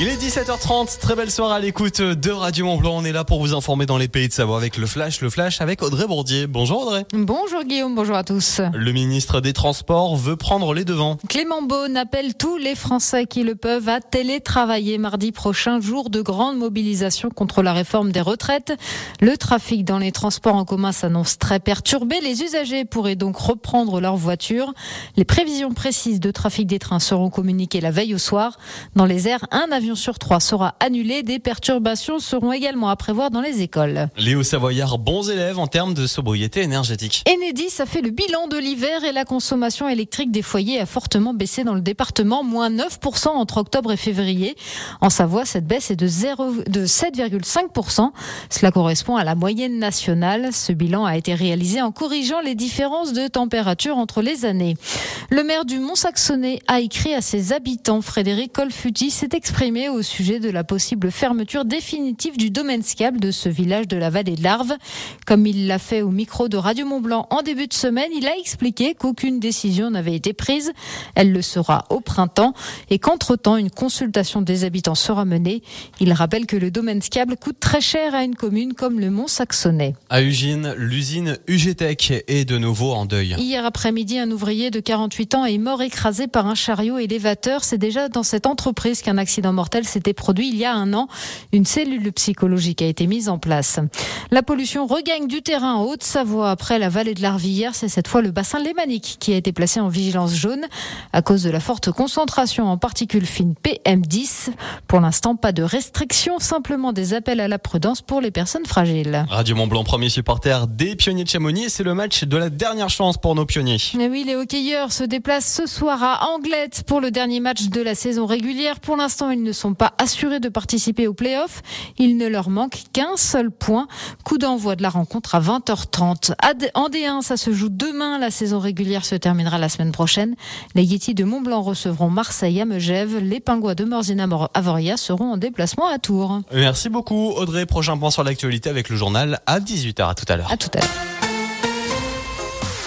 Il est 17h30, très belle soirée à l'écoute de Radio Mont Blanc. On est là pour vous informer dans les pays de Savoie avec le Flash, le Flash avec Audrey Bourdier. Bonjour Audrey. Bonjour Guillaume, bonjour à tous. Le ministre des Transports veut prendre les devants. Clément Beaune appelle tous les Français qui le peuvent à télétravailler mardi prochain, jour de grande mobilisation contre la réforme des retraites. Le trafic dans les transports en commun s'annonce très perturbé. Les usagers pourraient donc reprendre leur voiture. Les prévisions précises de trafic des trains seront communiquées la veille au soir. Dans les airs, un avion sur trois sera annulé. Des perturbations seront également à prévoir dans les écoles. Léo Savoyard, bons élèves en termes de sobriété énergétique. Enedis a fait le bilan de l'hiver et la consommation électrique des foyers a fortement baissé dans le département, moins 9% entre octobre et février. En Savoie, cette baisse est de, 0, de 7,5%. Cela correspond à la moyenne nationale. Ce bilan a été réalisé en corrigeant les différences de température entre les années. Le maire du Mont-Saxonnet a écrit à ses habitants. Frédéric Colfuti s'est exprimé au sujet de la possible fermeture définitive du domaine skiable de ce village de la vallée de l'Arve. Comme il l'a fait au micro de Radio Mont-Blanc en début de semaine, il a expliqué qu'aucune décision n'avait été prise. Elle le sera au printemps et qu'entre-temps, une consultation des habitants sera menée. Il rappelle que le domaine skiable coûte très cher à une commune comme le Mont-Saxonnet. À Ugine, l'usine UGTech est de nouveau en deuil. Hier après-midi, un ouvrier de 48 ans est mort écrasé par un chariot élévateur. C'est déjà dans cette entreprise qu'un accident mortel s'était produit il y a un an. Une cellule psychologique a été mise en place. La pollution regagne du terrain en Haute-Savoie après la vallée de l'Arvillère. C'est cette fois le bassin lémanique qui a été placé en vigilance jaune à cause de la forte concentration en particules fines PM10. Pour l'instant, pas de restrictions, simplement des appels à la prudence pour les personnes fragiles. Radio Mont Blanc, premier supporter des pionniers de Chamonix. C'est le match de la dernière chance pour nos pionniers. Et oui, les hockeyeurs se déplacent ce soir à Anglette pour le dernier match de la saison régulière. Pour l'instant, ils ne sont pas assurés de participer aux playoffs. Il ne leur manque qu'un seul point. Coup d'envoi de la rencontre à 20h30. En D1, ça se joue demain. La saison régulière se terminera la semaine prochaine. Les Yeti de Montblanc recevront Marseille à Megève. Les Pingouins de Morzina Avoria seront en déplacement à Tours. Merci beaucoup Audrey. Prochain point sur l'actualité avec le journal à 18h. À tout à l'heure. À tout à l'heure.